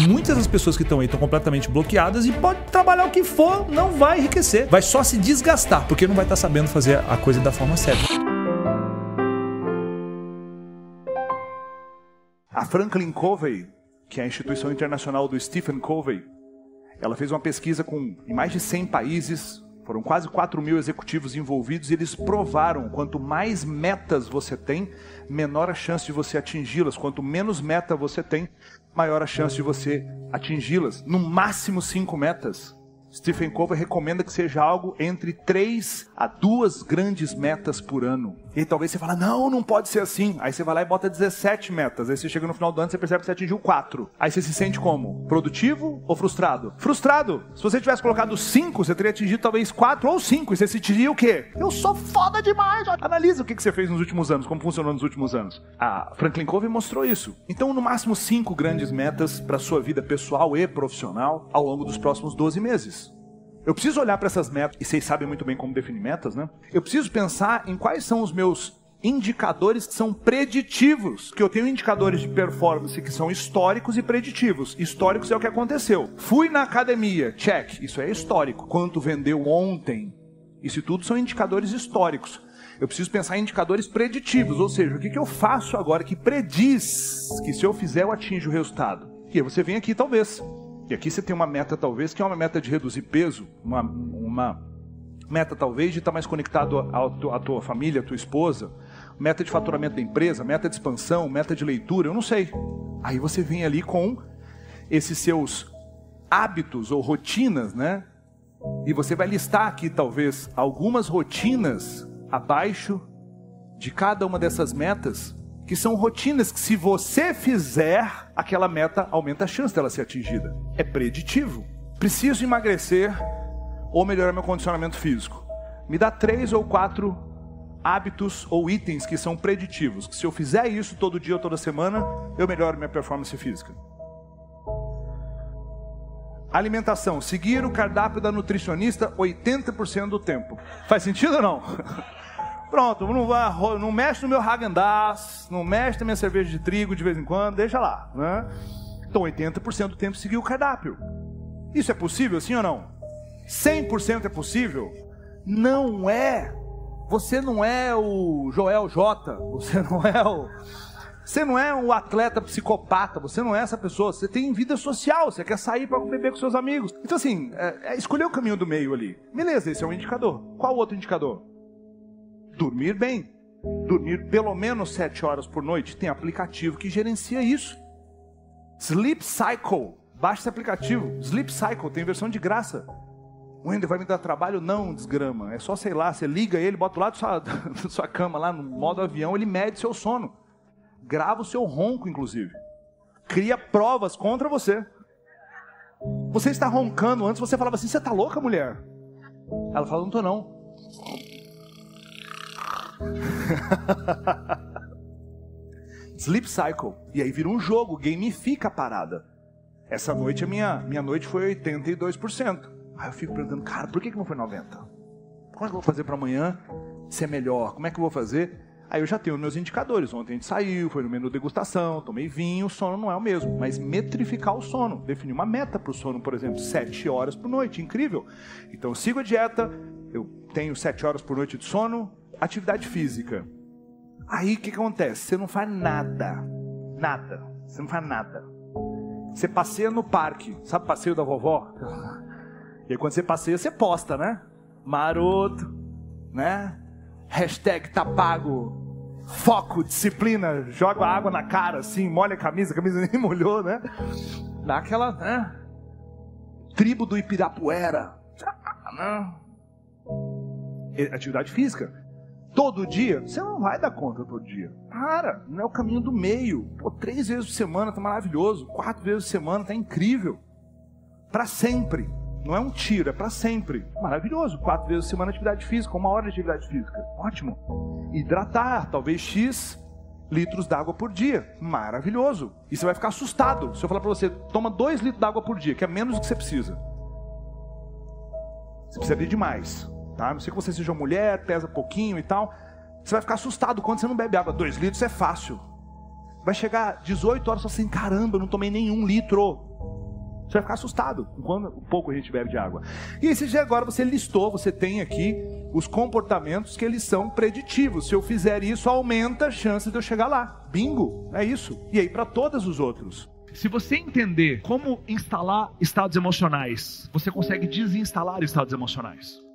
Muitas das pessoas que estão aí estão completamente bloqueadas e pode trabalhar o que for, não vai enriquecer. Vai só se desgastar, porque não vai estar sabendo fazer a coisa da forma certa. A Franklin Covey, que é a instituição internacional do Stephen Covey, ela fez uma pesquisa com em mais de 100 países, foram quase 4 mil executivos envolvidos e eles provaram quanto mais metas você tem, menor a chance de você atingi-las. Quanto menos meta você tem, maior a chance de você atingi-las. No máximo cinco metas. Stephen Covey recomenda que seja algo entre três a duas grandes metas por ano. E talvez você fale, não, não pode ser assim. Aí você vai lá e bota 17 metas. Aí você chega no final do ano e percebe que você atingiu 4. Aí você se sente como? Produtivo ou frustrado? Frustrado. Se você tivesse colocado 5, você teria atingido talvez 4 ou 5. E você sentiria o quê? Eu sou foda demais. Analisa o que você fez nos últimos anos, como funcionou nos últimos anos. A Franklin Covey mostrou isso. Então, no máximo 5 grandes metas para sua vida pessoal e profissional ao longo dos próximos 12 meses. Eu preciso olhar para essas metas, e vocês sabem muito bem como definir metas, né? Eu preciso pensar em quais são os meus indicadores que são preditivos. Que eu tenho indicadores de performance que são históricos e preditivos. Históricos é o que aconteceu. Fui na academia, check, isso é histórico. Quanto vendeu ontem? Isso tudo são indicadores históricos. Eu preciso pensar em indicadores preditivos, ou seja, o que, que eu faço agora que prediz que se eu fizer eu atinjo o resultado? E aí você vem aqui talvez e aqui você tem uma meta, talvez, que é uma meta de reduzir peso, uma, uma meta, talvez, de estar mais conectado à tua família, à tua esposa, meta de faturamento da empresa, meta de expansão, meta de leitura, eu não sei. Aí você vem ali com esses seus hábitos ou rotinas, né? E você vai listar aqui, talvez, algumas rotinas abaixo de cada uma dessas metas que são rotinas que, se você fizer, aquela meta aumenta a chance dela ser atingida. É preditivo. Preciso emagrecer ou melhorar meu condicionamento físico. Me dá três ou quatro hábitos ou itens que são preditivos. Que se eu fizer isso todo dia ou toda semana, eu melhoro minha performance física. Alimentação. Seguir o cardápio da nutricionista 80% do tempo. Faz sentido ou não? Pronto, não, vai, não mexe no meu Häagen-Dazs, não mexe na minha cerveja de trigo de vez em quando, deixa lá. Né? Então, 80% do tempo seguir o cardápio. Isso é possível, sim ou não? 100% é possível? Não é. Você não é o Joel J. Você não é o. Você não é um atleta psicopata, você não é essa pessoa, você tem vida social, você quer sair para beber com seus amigos. Então, assim, é, é escolher o caminho do meio ali. Beleza, esse é um indicador. Qual outro indicador? Dormir bem. Dormir pelo menos sete horas por noite. Tem aplicativo que gerencia isso. Sleep Cycle. Baixa esse aplicativo. Sleep Cycle tem versão de graça. O Wender vai me dar trabalho? Não, desgrama. É só, sei lá, você liga ele, bota lado da sua, sua cama lá no modo avião, ele mede seu sono. Grava o seu ronco, inclusive. Cria provas contra você. Você está roncando antes, você falava assim: você está louca, mulher? Ela fala: não estou não. Sleep Cycle. E aí vira um jogo, gamifica a parada. Essa noite, a minha, minha noite foi 82%. Aí eu fico perguntando, cara, por que, que não foi 90%? Como é que eu vou fazer para amanhã ser melhor? Como é que eu vou fazer? Aí eu já tenho meus indicadores. Ontem a gente saiu, foi no menu degustação, tomei vinho, o sono não é o mesmo. Mas metrificar o sono, definir uma meta para o sono, por exemplo, 7 horas por noite, incrível. Então eu sigo a dieta, eu tenho 7 horas por noite de sono, atividade física. Aí o que, acontece? Você não faz nada. Nada. Você não faz nada. Você passeia no parque. Sabe passeio da vovó? E aí quando você passeia, você posta, né? Maroto, né? Hashtag tá pago. Foco, disciplina, joga água na cara, assim, molha a camisa, a camisa nem molhou, né? Dá aquela, né? Tribo do Ipirapuera. Né? Atividade física todo dia, você não vai dar conta todo dia. Para, não é o caminho do meio. Pô, três vezes por semana tá maravilhoso, quatro vezes por semana tá incrível. Para sempre. Não é um tiro, é para sempre. Maravilhoso. Quatro vezes por semana atividade física, uma hora de atividade física. Ótimo. Hidratar, talvez X litros d'água por dia. Maravilhoso. E você vai ficar assustado. Se eu falar para você, toma dois litros d'água por dia, que é menos do que você precisa. Você precisa de demais. Tá? Não sei que você seja mulher, pesa pouquinho e tal. Você vai ficar assustado quando você não bebe água. Dois litros é fácil. Vai chegar 18 horas assim, caramba, eu não tomei nenhum litro. Você vai ficar assustado quando pouco a gente bebe de água. E esse agora você listou, você tem aqui os comportamentos que eles são preditivos. Se eu fizer isso, aumenta a chance de eu chegar lá. Bingo, é isso. E aí para todos os outros. Se você entender como instalar estados emocionais, você consegue desinstalar estados emocionais.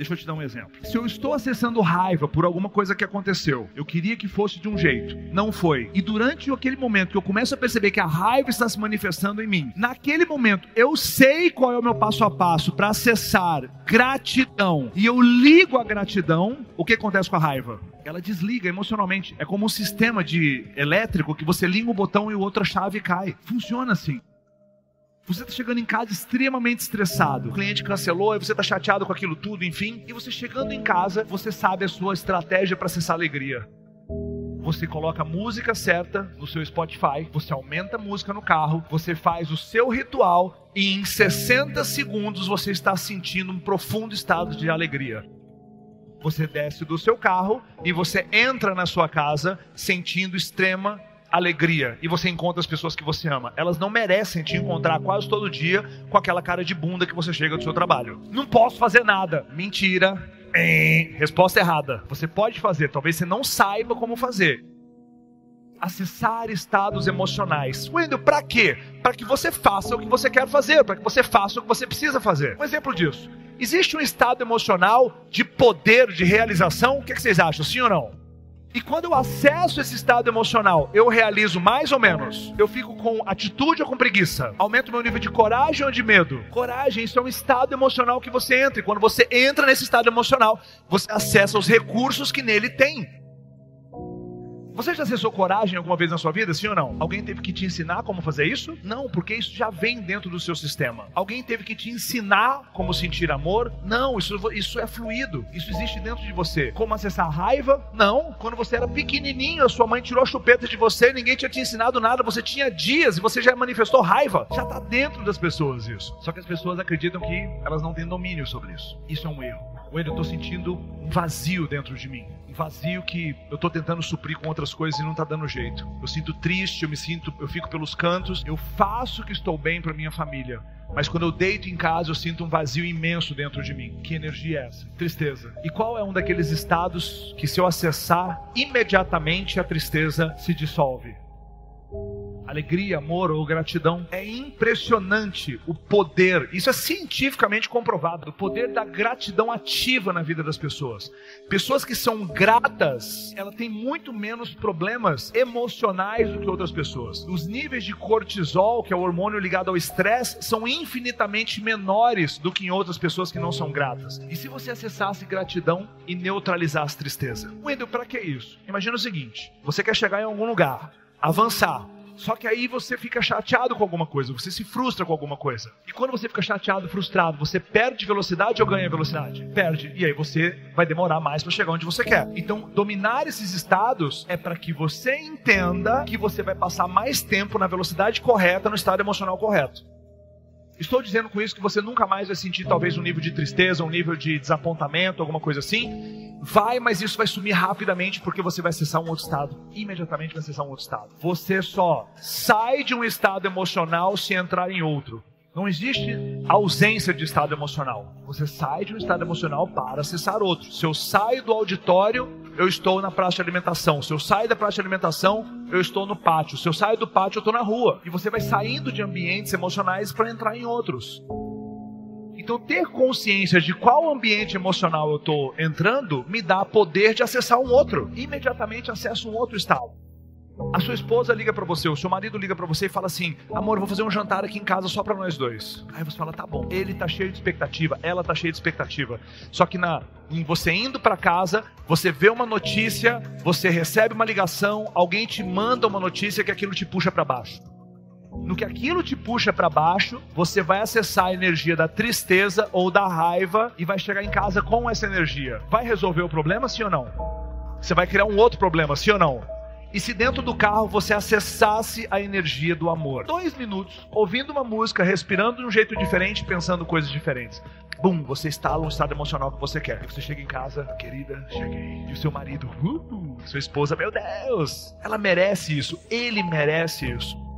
Deixa eu te dar um exemplo. Se eu estou acessando raiva por alguma coisa que aconteceu, eu queria que fosse de um jeito, não foi. E durante aquele momento que eu começo a perceber que a raiva está se manifestando em mim, naquele momento eu sei qual é o meu passo a passo para acessar gratidão e eu ligo a gratidão, o que acontece com a raiva? Ela desliga emocionalmente. É como um sistema de elétrico que você liga um botão e outra chave cai. Funciona assim. Você está chegando em casa extremamente estressado. O cliente cancelou você está chateado com aquilo tudo, enfim. E você chegando em casa, você sabe a sua estratégia para acessar alegria. Você coloca a música certa no seu Spotify, você aumenta a música no carro, você faz o seu ritual e em 60 segundos você está sentindo um profundo estado de alegria. Você desce do seu carro e você entra na sua casa sentindo extrema alegria e você encontra as pessoas que você ama. Elas não merecem te encontrar quase todo dia com aquela cara de bunda que você chega do seu trabalho. Não posso fazer nada. Mentira. Resposta errada. Você pode fazer, talvez você não saiba como fazer. Acessar estados emocionais. Wendel, para quê? Para que você faça o que você quer fazer, para que você faça o que você precisa fazer. Um exemplo disso. Existe um estado emocional de poder, de realização? O que, é que vocês acham? Sim ou não? E quando eu acesso esse estado emocional, eu realizo mais ou menos. Eu fico com atitude ou com preguiça? Aumento meu nível de coragem ou de medo? Coragem, isso é um estado emocional que você entra. E quando você entra nesse estado emocional, você acessa os recursos que nele tem. Você já acessou coragem alguma vez na sua vida, sim ou não? Alguém teve que te ensinar como fazer isso? Não, porque isso já vem dentro do seu sistema. Alguém teve que te ensinar como sentir amor? Não, isso, isso é fluido. Isso existe dentro de você. Como acessar raiva? Não. Quando você era pequenininho, a sua mãe tirou a chupeta de você, ninguém tinha te ensinado nada, você tinha dias e você já manifestou raiva. Já está dentro das pessoas isso. Só que as pessoas acreditam que elas não têm domínio sobre isso. Isso é um erro. Ou eu estou sentindo um vazio dentro de mim um vazio que eu estou tentando suprir com outras coisas e não está dando jeito. Eu sinto triste, eu me sinto, eu fico pelos cantos, eu faço que estou bem para minha família, mas quando eu deito em casa eu sinto um vazio imenso dentro de mim. Que energia é essa? Tristeza. E qual é um daqueles estados que se eu acessar, imediatamente a tristeza se dissolve? Alegria, amor ou gratidão. É impressionante o poder, isso é cientificamente comprovado, o poder da gratidão ativa na vida das pessoas. Pessoas que são gratas, ela tem muito menos problemas emocionais do que outras pessoas. Os níveis de cortisol, que é o hormônio ligado ao estresse, são infinitamente menores do que em outras pessoas que não são gratas. E se você acessasse gratidão e neutralizasse tristeza? Wendel, para que isso? Imagina o seguinte: você quer chegar em algum lugar, avançar, só que aí você fica chateado com alguma coisa, você se frustra com alguma coisa. E quando você fica chateado, frustrado, você perde velocidade ou ganha velocidade? Perde. E aí você vai demorar mais para chegar onde você quer. Então, dominar esses estados é para que você entenda que você vai passar mais tempo na velocidade correta, no estado emocional correto. Estou dizendo com isso que você nunca mais vai sentir talvez um nível de tristeza, um nível de desapontamento, alguma coisa assim. Vai, mas isso vai sumir rapidamente porque você vai acessar um outro estado. Imediatamente vai acessar um outro estado. Você só sai de um estado emocional se entrar em outro. Não existe ausência de estado emocional. Você sai de um estado emocional para acessar outro. Se eu saio do auditório, eu estou na praça de alimentação. Se eu saio da praça de alimentação, eu estou no pátio. Se eu saio do pátio, eu estou na rua. E você vai saindo de ambientes emocionais para entrar em outros. Então, ter consciência de qual ambiente emocional eu estou entrando me dá poder de acessar um outro. Imediatamente acesso um outro estado. A sua esposa liga para você, o seu marido liga para você e fala assim: "Amor, vou fazer um jantar aqui em casa só para nós dois". Aí você fala: "Tá bom". Ele tá cheio de expectativa, ela tá cheia de expectativa. Só que na em você indo para casa, você vê uma notícia, você recebe uma ligação, alguém te manda uma notícia que aquilo te puxa para baixo. No que aquilo te puxa para baixo, você vai acessar a energia da tristeza ou da raiva e vai chegar em casa com essa energia. Vai resolver o problema, sim ou não? Você vai criar um outro problema, sim ou não? E se dentro do carro você acessasse a energia do amor? Dois minutos, ouvindo uma música, respirando de um jeito diferente, pensando coisas diferentes. Bum, você instala um estado emocional que você quer. Você chega em casa, querida, cheguei. E o seu marido, uh, sua esposa, meu Deus, ela merece isso, ele merece isso.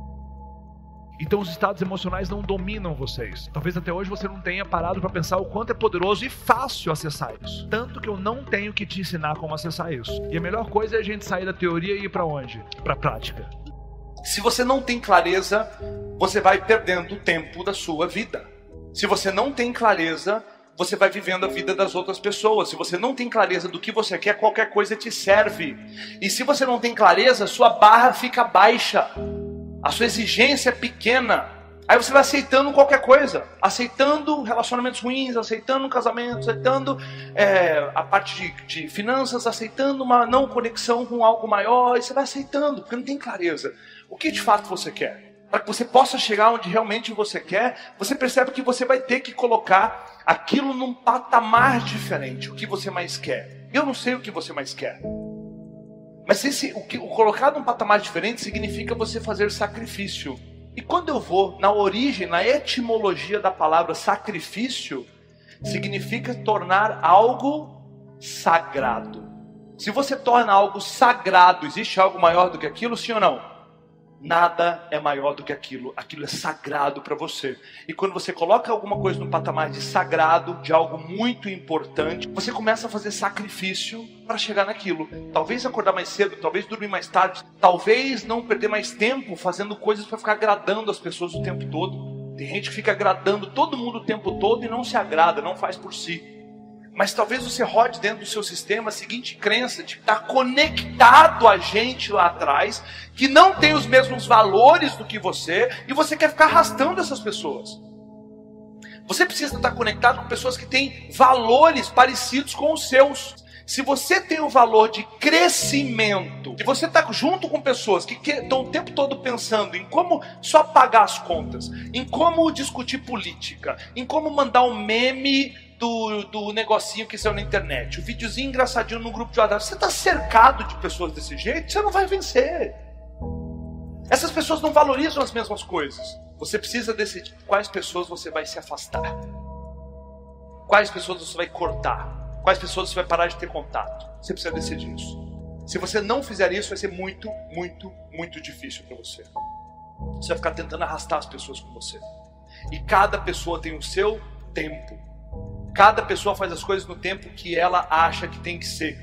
Então os estados emocionais não dominam vocês. Talvez até hoje você não tenha parado para pensar o quanto é poderoso e fácil acessar isso. Tanto que eu não tenho que te ensinar como acessar isso. E a melhor coisa é a gente sair da teoria e ir para onde? Para prática. Se você não tem clareza, você vai perdendo o tempo da sua vida. Se você não tem clareza, você vai vivendo a vida das outras pessoas. Se você não tem clareza do que você quer, qualquer coisa te serve. E se você não tem clareza, sua barra fica baixa. A sua exigência é pequena. Aí você vai aceitando qualquer coisa, aceitando relacionamentos ruins, aceitando um casamento, aceitando é, a parte de, de, finanças, aceitando uma não conexão com algo maior, e você vai aceitando, porque não tem clareza. O que de fato você quer? Para que você possa chegar onde realmente você quer, você percebe que você vai ter que colocar aquilo num patamar diferente. O que você mais quer? Eu não sei o que você mais quer. Mas esse, o, que, o colocar num patamar diferente significa você fazer sacrifício. E quando eu vou na origem, na etimologia da palavra sacrifício, significa tornar algo sagrado. Se você torna algo sagrado, existe algo maior do que aquilo, sim ou não? Nada é maior do que aquilo. Aquilo é sagrado para você. E quando você coloca alguma coisa no patamar de sagrado, de algo muito importante, você começa a fazer sacrifício para chegar naquilo. Talvez acordar mais cedo, talvez dormir mais tarde, talvez não perder mais tempo fazendo coisas para ficar agradando as pessoas o tempo todo. Tem gente que fica agradando todo mundo o tempo todo e não se agrada, não faz por si. Mas talvez você rode dentro do seu sistema a seguinte crença de estar tá conectado a gente lá atrás, que não tem os mesmos valores do que você, e você quer ficar arrastando essas pessoas. Você precisa estar conectado com pessoas que têm valores parecidos com os seus. Se você tem o valor de crescimento, e você está junto com pessoas que estão o tempo todo pensando em como só pagar as contas, em como discutir política, em como mandar um meme do, do negocinho que saiu na internet, o videozinho engraçadinho no grupo de WhatsApp, você está cercado de pessoas desse jeito, você não vai vencer. Essas pessoas não valorizam as mesmas coisas. Você precisa decidir quais pessoas você vai se afastar, quais pessoas você vai cortar, quais pessoas você vai parar de ter contato. Você precisa decidir isso. Se você não fizer isso, vai ser muito, muito, muito difícil para você. Você vai ficar tentando arrastar as pessoas com você. E cada pessoa tem o seu tempo. Cada pessoa faz as coisas no tempo que ela acha que tem que ser.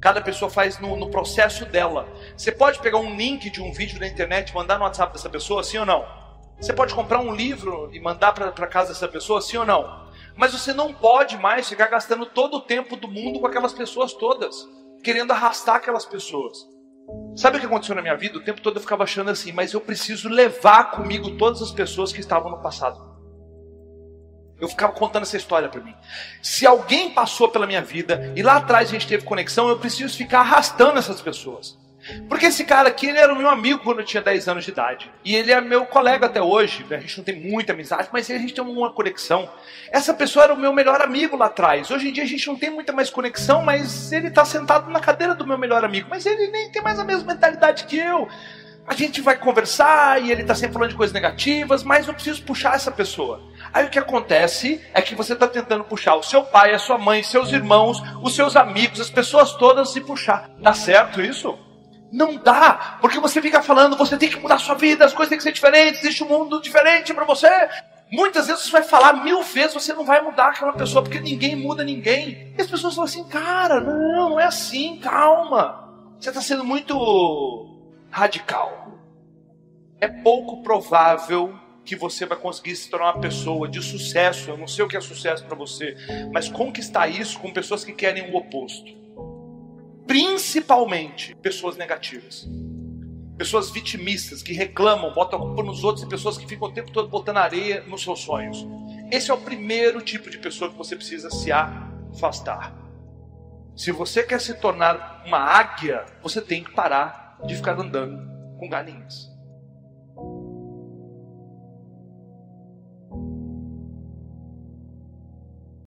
Cada pessoa faz no, no processo dela. Você pode pegar um link de um vídeo na internet e mandar no WhatsApp dessa pessoa, sim ou não? Você pode comprar um livro e mandar para casa dessa pessoa, sim ou não? Mas você não pode mais ficar gastando todo o tempo do mundo com aquelas pessoas todas, querendo arrastar aquelas pessoas. Sabe o que aconteceu na minha vida? O tempo todo eu ficava achando assim, mas eu preciso levar comigo todas as pessoas que estavam no passado. Eu ficava contando essa história para mim. Se alguém passou pela minha vida e lá atrás a gente teve conexão, eu preciso ficar arrastando essas pessoas. Porque esse cara aqui, ele era meu amigo quando eu tinha 10 anos de idade. E ele é meu colega até hoje. A gente não tem muita amizade, mas a gente tem uma conexão. Essa pessoa era o meu melhor amigo lá atrás. Hoje em dia a gente não tem muita mais conexão, mas ele está sentado na cadeira do meu melhor amigo. Mas ele nem tem mais a mesma mentalidade que eu. A gente vai conversar e ele está sempre falando de coisas negativas, mas eu preciso puxar essa pessoa. Aí o que acontece é que você está tentando puxar o seu pai, a sua mãe, seus irmãos, os seus amigos, as pessoas todas se puxar. Dá certo isso? Não dá, porque você fica falando, você tem que mudar sua vida, as coisas têm que ser diferentes, existe um mundo diferente para você. Muitas vezes você vai falar mil vezes, você não vai mudar aquela pessoa, porque ninguém muda ninguém. E as pessoas falam assim, cara, não, não é assim, calma. Você está sendo muito radical. É pouco provável que você vai conseguir se tornar uma pessoa de sucesso. Eu não sei o que é sucesso para você, mas conquistar isso com pessoas que querem o oposto. Principalmente pessoas negativas. Pessoas vitimistas que reclamam, botam a culpa nos outros e pessoas que ficam o tempo todo botando areia nos seus sonhos. Esse é o primeiro tipo de pessoa que você precisa se afastar. Se você quer se tornar uma águia, você tem que parar de ficar andando com galinhas.